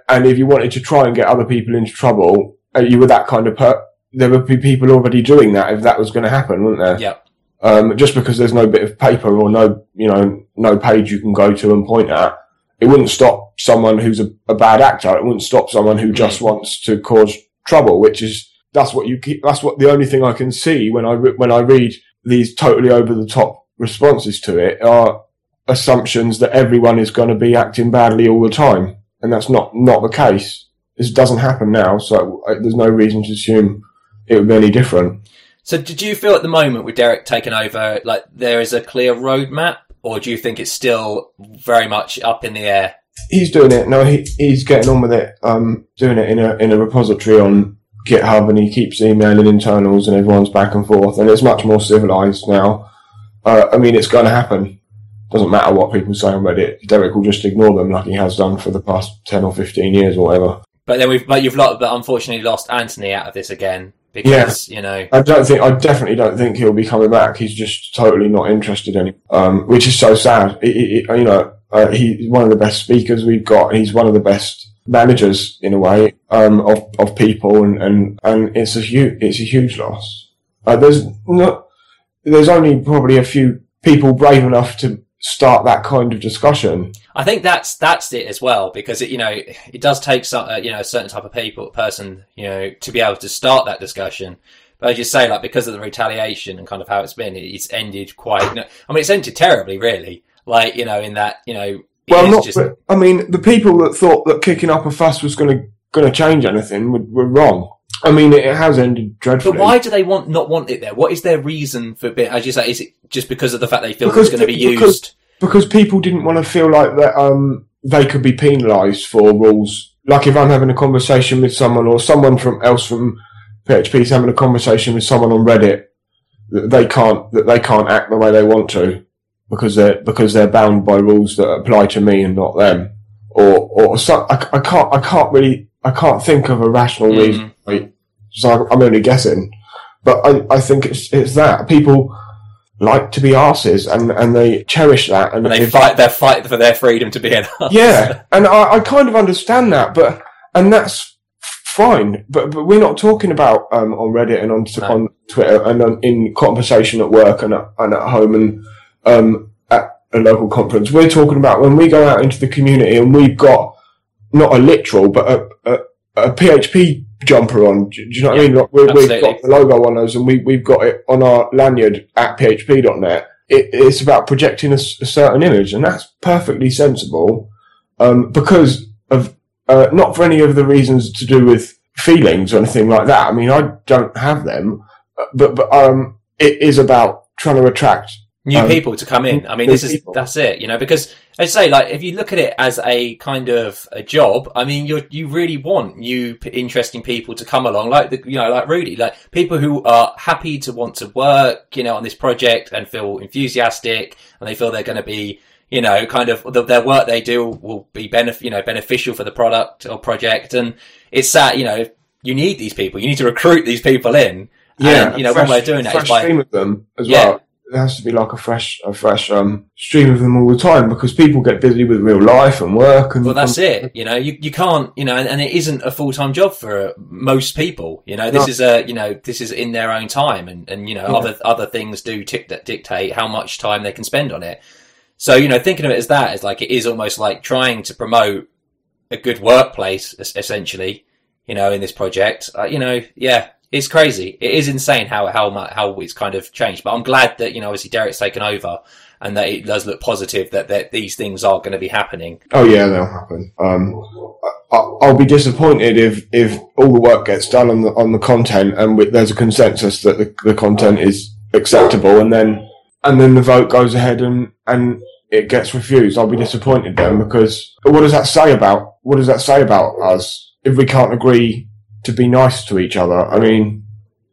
and if you wanted to try and get other people into trouble, uh, you were that kind of per- there would be people already doing that if that was going to happen, wouldn't there? yeah, Um, just because there's no bit of paper or no, you know, no page you can go to and point at, it wouldn't stop someone who's a, a bad actor. It wouldn't stop someone who just wants to cause trouble, which is, that's what you keep, that's what the only thing I can see when I, re- when I read these totally over the top responses to it are assumptions that everyone is going to be acting badly all the time. And that's not, not the case. This doesn't happen now. So uh, there's no reason to assume it would be any different. So, did you feel at the moment with Derek taking over, like there is a clear roadmap, or do you think it's still very much up in the air? he's doing it. No, he he's getting on with it. Um, doing it in a in a repository on GitHub, and he keeps emailing internals, and everyone's back and forth, and it's much more civilized now. Uh, I mean, it's going to happen. Doesn't matter what people say on Reddit. Derek will just ignore them like he has done for the past ten or fifteen years or whatever. But then we've, but you've lot, but unfortunately lost Anthony out of this again because you know, I don't think. I definitely don't think he'll be coming back. He's just totally not interested anymore. Um, which is so sad. It, it- you know, uh, he's one of the best speakers we've got. He's one of the best managers in a way um, of of people, and and and it's a huge it's a huge loss. Uh, there's not. There's only probably a few people brave enough to start that kind of discussion. I think that's that's it as well because it you know it does take some uh, you know a certain type of people person you know to be able to start that discussion. But as you say, like because of the retaliation and kind of how it's been, it's ended quite. You know, I mean, it's ended terribly, really. Like you know, in that you know, Well, not. just but, I mean, the people that thought that kicking up a fuss was going to going to change anything were, were wrong. I mean, it has ended dreadfully. But why do they want not want it there? What is their reason for being? As you say, is it just because of the fact they feel Because it's going to be because- used? because people didn't want to feel like that um, they could be penalised for rules. Like if I'm having a conversation with someone or someone from else from PHP is having a conversation with someone on Reddit, that they can't that they can't act the way they want to because they're because they're bound by rules that apply to me and not them, or or I, I can't I can't really I can't think of a rational Mm. reason. Right? So I'm only guessing, but I, I think it's it's that people like to be arses and and they cherish that and And they fight their fight for their freedom to be an arse. yeah, and I, I kind of understand that, but and that's fine. But but we're not talking about um, on Reddit and on, No. on Twitter and on, in conversation at work and at, and at home and um, at a local conference. We're talking about when we go out into the community and we've got not a literal but a, a, a PHP jumper on. Do, do you know what I mean? Like we, we've got the logo on us and we we've got it on our lanyard at php.net. It, it's about projecting a certain image, and that's perfectly sensible um, because of uh, not for any of the reasons to do with feelings or anything like that. I mean, I don't have them, uh, but but um, it is about trying to attract. New Um, people to come in. I mean, this is people. that's it, you know. Because I say, like if you look at it as a kind of a job, I mean, you you really want new, interesting people to come along, like the you know, like Rudi, like people who are happy to want to work, you know, on this project and feel enthusiastic, and they feel they're going to be. You know, kind of the, their work they do will be benef- you know, beneficial for the product or project, and it's sad. You know, you need these people. You need to recruit these people in. and, you know, one way of doing that is by stream of them as Yeah. well. There has to be like a fresh, a fresh um, stream of them all the time because people get busy with real life and work and. Well, that's it. You know, you, you can't, you know, and, and it isn't a full time job for most people. You know, this No. is a, you know, this is in their own time, and and you know, Yeah. other other things do tick that dictate how much time they can spend on it. So you know, thinking of it as that is like it is almost like trying to promote a good workplace, essentially. You know, in this project, uh, you know, yeah, it's crazy. It is insane how how how it's kind of changed. But I'm glad that you know, obviously Derek's taken over. And that it does look positive that, that these things are going to be happening. Oh yeah, they'll happen. Um, I, I'll be disappointed if if all the work gets done on the on the content and we, there's a consensus that the, the content is acceptable, and then and then the vote goes ahead and and it gets refused. I'll be disappointed then because what does that say about what does that say about us if we can't agree to be nice to each other? I mean,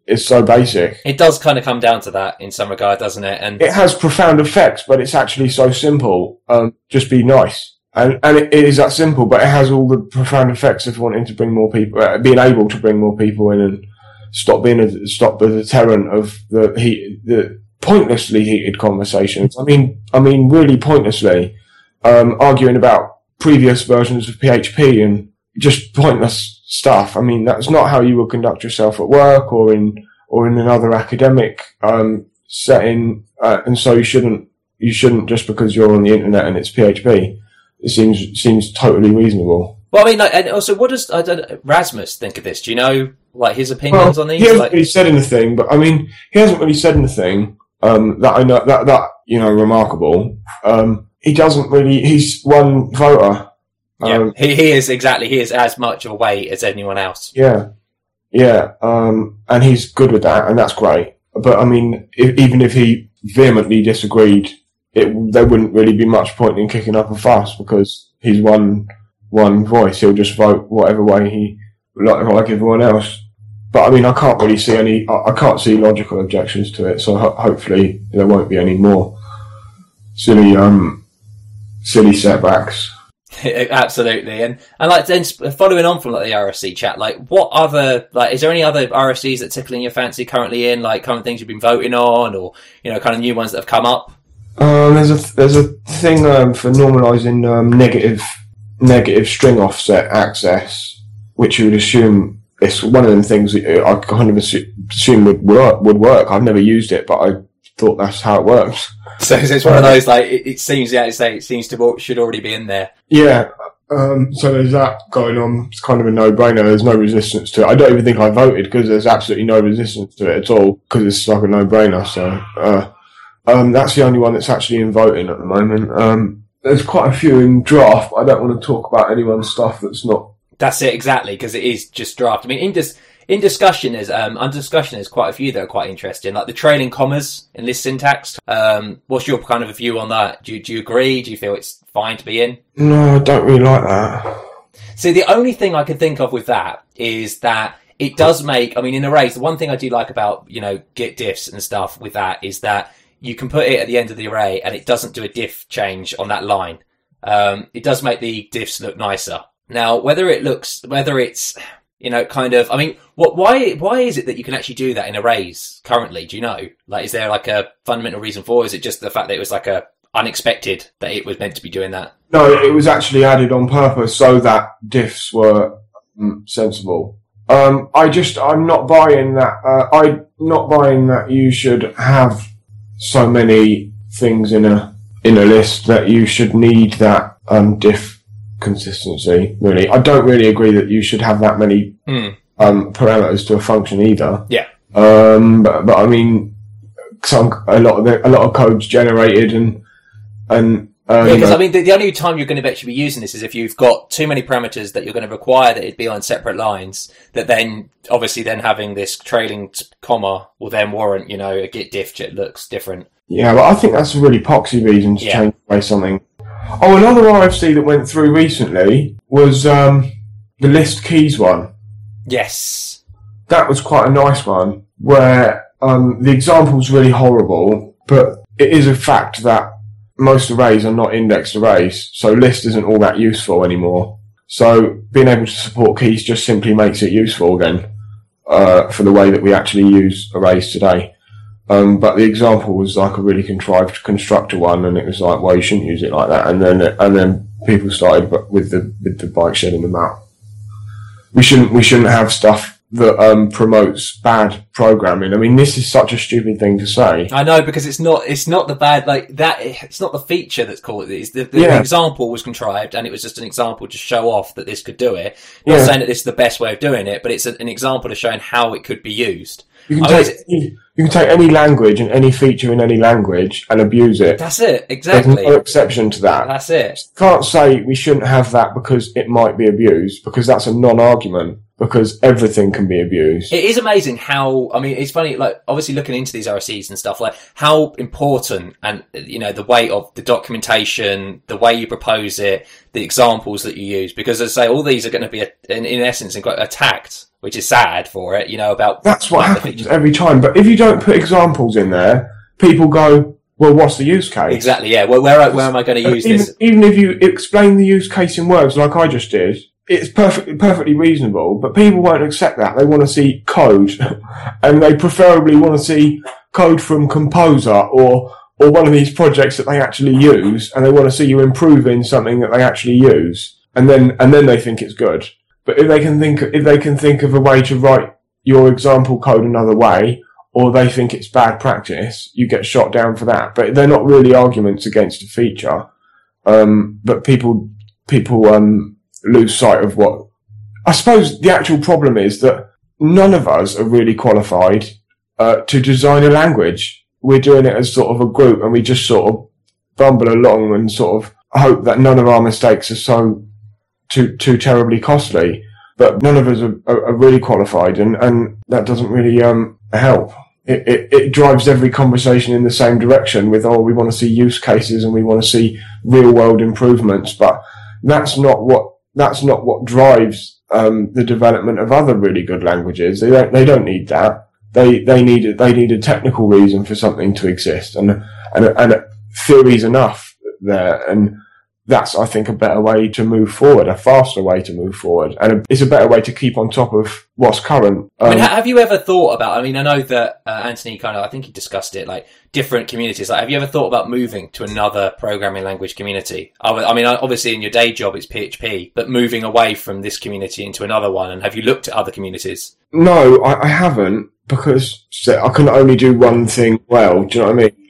it's so basic. It does kind of come down to that in some regard, doesn't it? And it has profound effects, but it's actually so simple. Um, just be nice. And, and it, it is that simple, but it has all the profound effects of wanting to bring more people, uh, being able to bring more people in and stop being a, stop the deterrent of the heat, the pointlessly heated conversations. I mean, I mean, really pointlessly, um, arguing about previous versions of PHP and just pointless stuff. I mean, that's not how you would conduct yourself at work or in, or in another academic, um, setting, uh, and so you shouldn't you shouldn't just because you're on the internet and it's PHP. It seems seems totally reasonable. well, I mean, like, and also, what does I don't, Rasmus think of this? Do you know like his Well, opinions on he these? hasn't Like, really said anything, but I mean, he hasn't really said anything um, that I know that that you know remarkable. Um, he doesn't really. He's one voter. Yeah, Um, he, he is exactly. He is as much of a weight as anyone else. yeah, yeah, um, and he's good with that, and that's great. But I mean, if, even if he vehemently disagreed, it there wouldn't really be much point in kicking up a fuss because he's one one voice. He'll just vote whatever way he like, like everyone else. But I mean, I can't really see any. I, I can't see logical objections to it. So ho- hopefully there won't be any more silly um silly setbacks. Absolutely, and and like then following on from like the RFC chat, like what other like is there any other RFCs that tickling your fancy currently in like kind of things you've been voting on, or you know kind of new ones that have come up? Um, there's a there's a thing um, for normalising um, negative negative string offset access, which you would assume it's one of them things that I kind of assume would work. Would work. I've never used it, but I thought that's how it works. So it's one of those like it, it seems yeah, it's it seems to should already be in there. Yeah. Um, so there's that going on. It's kind of a no-brainer. There's no resistance to it. I don't even think I voted because there's absolutely no resistance to it at all because it's like a no-brainer. So uh, um, that's the only one that's actually in voting at the moment. Um, there's quite a few in draft, but I don't want to talk about anyone's stuff that's not. That's it exactly because it is just draft. I mean, in dis- in discussion is um under discussion there's quite a few that are quite interesting, like the trailing commas in list syntax. Um, what's your kind of view on that? Do you, do you agree? Do you feel it's fine to be in? No, I don't really like that. See, the only thing I could think of with that is that it does make. I mean, in arrays, the one thing I do like about you know Git diffs and stuff with that is that you can put it at the end of the array and it doesn't do a diff change on that line. Um, it does make the diffs look nicer. Now, whether it looks, whether it's, you know, kind of, I mean, what, why, why is it that you can actually do that in arrays currently? Do you know? Like, is there like a fundamental reason for, Is it just the fact that it was like a unexpected that it was meant to be doing that? No, it was actually added on purpose so that diffs were mm, sensible. Um, I just, I'm not buying that, uh, I'm not buying that you should have so many things in a, in a list that you should need that, um, diff consistency, really. I don't really agree that you should have that many Hmm. um, parameters to a function either. Yeah. Um, but, but I mean, some a lot of the, a lot of codes generated and and uh, Yeah, because I mean, the, the only time you're going to actually be using this is if you've got too many parameters that you're going to require that it be on separate lines. That then, obviously, then having this trailing t- comma will then warrant, you know, a git diff that looks different. yeah, but I think that's a really poxy reason to Yeah. change the way something. Oh, another RFC that went through recently was um, the list keys one. Yes. That was quite a nice one where um, the example's really horrible, but it is a fact that most arrays are not indexed arrays, so list isn't all that useful anymore. So being able to support keys just simply makes it useful again uh, for the way that we actually use arrays today. Um, but the example was like a really contrived constructor one, and it was like, well, you shouldn't use it like that. And then and then people started with the with the bike shedding them out. We shouldn't we shouldn't have stuff that um, promotes bad programming. I mean, this is such a stupid thing to say. I know because it's not it's not the bad like that it's not the feature that's called it's the, the, Yeah. example was contrived and it was just an example to show off that this could do it. Not Yeah. saying that this is the best way of doing it, but it's an example of showing how it could be used. You can I take any, you can take any language and any feature in any language and abuse it. That's it exactly. There's no exception to that. That's it. can't say we shouldn't have that because it might be abused because that's a non-argument because everything can be abused. It is amazing how, I mean, it's funny, like, obviously looking into these RFCs and stuff, like, how important and, you know, the weight of the documentation, the way you propose it, the examples that you use, because as I say, all these are going to be, in, in essence, attacked, which is sad for it, you know, about. That's what happens every time. But if you don't put examples in there, people go, "Well, what's the use case?" Exactly, yeah. Well, where, where am I going to use even, this? even if you explain the use case in words like I just did, it's perfectly perfectly reasonable. But people won't accept that. They want to see code, and they preferably want to see code from Composer or or one of these projects that they actually use, and they want to see you improving something that they actually use, and then and then they think it's good. But if they can think if they can think of a way to write your example code another way, or they think it's bad practice, you get shot down for that. But they're not really arguments against a feature. Um, but people people um, lose sight of what I suppose the actual problem is that none of us are really qualified uh, to design a language. We're doing it as sort of a group, and we just sort of bumble along and sort of hope that none of our mistakes are so too too terribly costly. But none of us are, are, are really qualified, and, and that doesn't really um, help. It, it, it drives every conversation in the same direction with, oh, we want to see use cases and we want to see real world improvements, but that's not what that's not what drives um, the development of other really good languages. They don't they don't need that. They they need they need a technical reason for something to exist, and and and theory's enough there. And that's I think a better way to move forward, a faster way to move forward, and it's a better way to keep on top of what's current. I mean, Um, have you ever thought about? I mean, I know that uh, Anthony kind of, I think he discussed it, like different communities. Like, have you ever thought about moving to another programming language community? I mean, obviously in your day job it's PHP, but moving away from this community into another one. And have you looked at other communities? No, I, I haven't because I can only do one thing well. Do you know what I mean?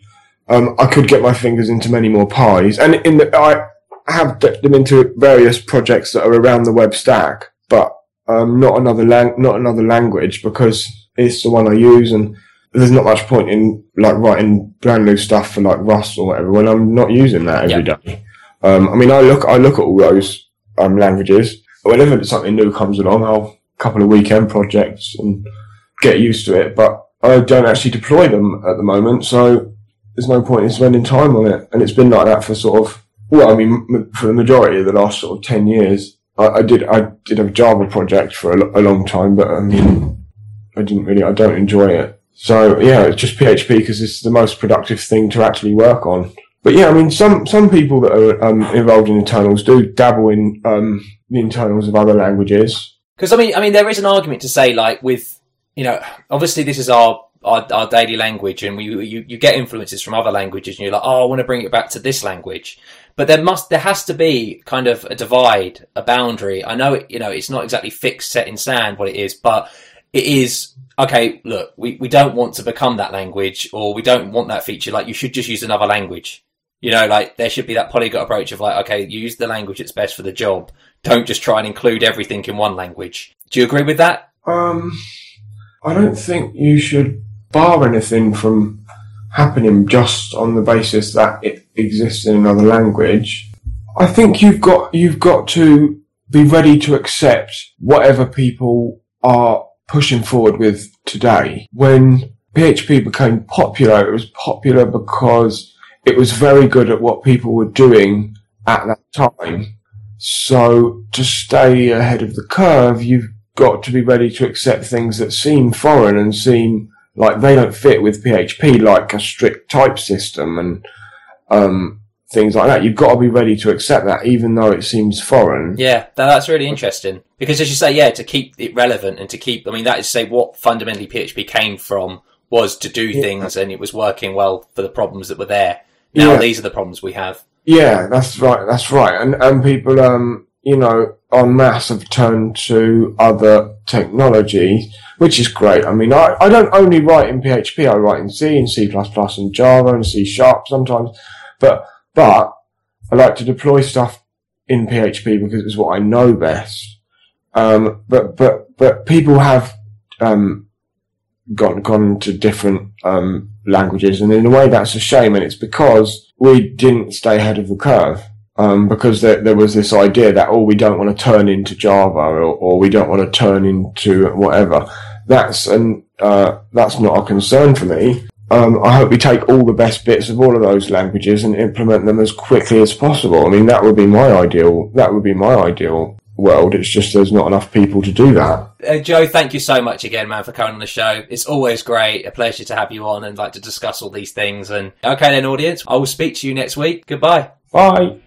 Um, I could get my fingers into many more pies, and in the, I have dipped them into various projects that are around the web stack, but um, not another lang- not another language because it's the one I use, and there's not much point in like writing brand new stuff for like Rust or whatever when I'm not using that every day. Um, I mean, I look I look at all those um, languages. Whenever something new comes along, I'll couple of weekend projects and get used to it, but I don't actually deploy them at the moment, so there's no point in spending time on it. And it's been like that for sort of, well, I mean, for the majority of the last sort of 10 years. I, I did I did a Java project for a, a long time, but I mean, I didn't really. I don't enjoy it. So yeah, it's just PHP because it's the most productive thing to actually work on. But yeah, I mean, some some people that are um, involved in internals do dabble in um, the internals of other languages. Because I mean, I mean, there is an argument to say, like, with you know, obviously this is our our, our daily language, and we you, you get influences from other languages, and you're like, oh, I want to bring it back to this language. But there must there has to be kind of a divide, a boundary. I know it, you know, it's not exactly fixed, set in sand what it is, but it is okay. Look, we we don't want to become that language, or we don't want that feature. Like, you should just use another language. You know, like there should be that polyglot approach of like, okay, use the language that's best for the job. Don't just try and include everything in one language. Do you agree with that? Um, I don't think you should bar anything from happening just on the basis that it exists in another language. I think you've got you've got to be ready to accept whatever people are pushing forward with today. When PHP became popular, it was popular because it was very good at what people were doing at that time. So to stay ahead of the curve, you've got to be ready to accept things that seem foreign and seem like they don't fit with PHP, like a strict type system and um, things like that. You've got to be ready to accept that, even though it seems foreign. Yeah, that's really interesting because, as you say, yeah, to keep it relevant and to keep, I mean, that is to say what fundamentally PHP came from was to do Yeah. things and it was working well for the problems that were there. Now Yeah. these are the problems we have. Yeah, that's right. That's right. And and people, um, you know, en masse have turned to other technologies, which is great. I mean, I, I don't only write in PHP. I write in C and C++ and Java and C Sharp sometimes, but but I like to deploy stuff in PHP because it's what I know best. Um, but but but people have um, gone gone to different um, languages, and in a way that's a shame, and it's because we didn't stay ahead of the curve. Um, because there, there was this idea that oh we don't want to turn into Java or, or we don't want to turn into whatever. That's and uh, that's not a concern for me. Um, I hope we take all the best bits of all of those languages and implement them as quickly as possible. I mean that would be my ideal. That would be my ideal world. It's just there's not enough people to do that. Uh, Joe, thank you so much again, man, for coming on the show. It's always great, a pleasure to have you on and like to discuss all these things. And okay, then, audience, I will speak to you next week. Goodbye. Bye.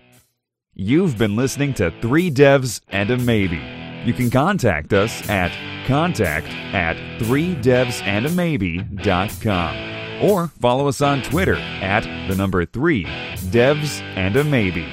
You've been listening to Three Devs and a Maybe. You can contact us at contact at 3devsandamaybe.com or follow us on Twitter at the number 3 devs and a maybe.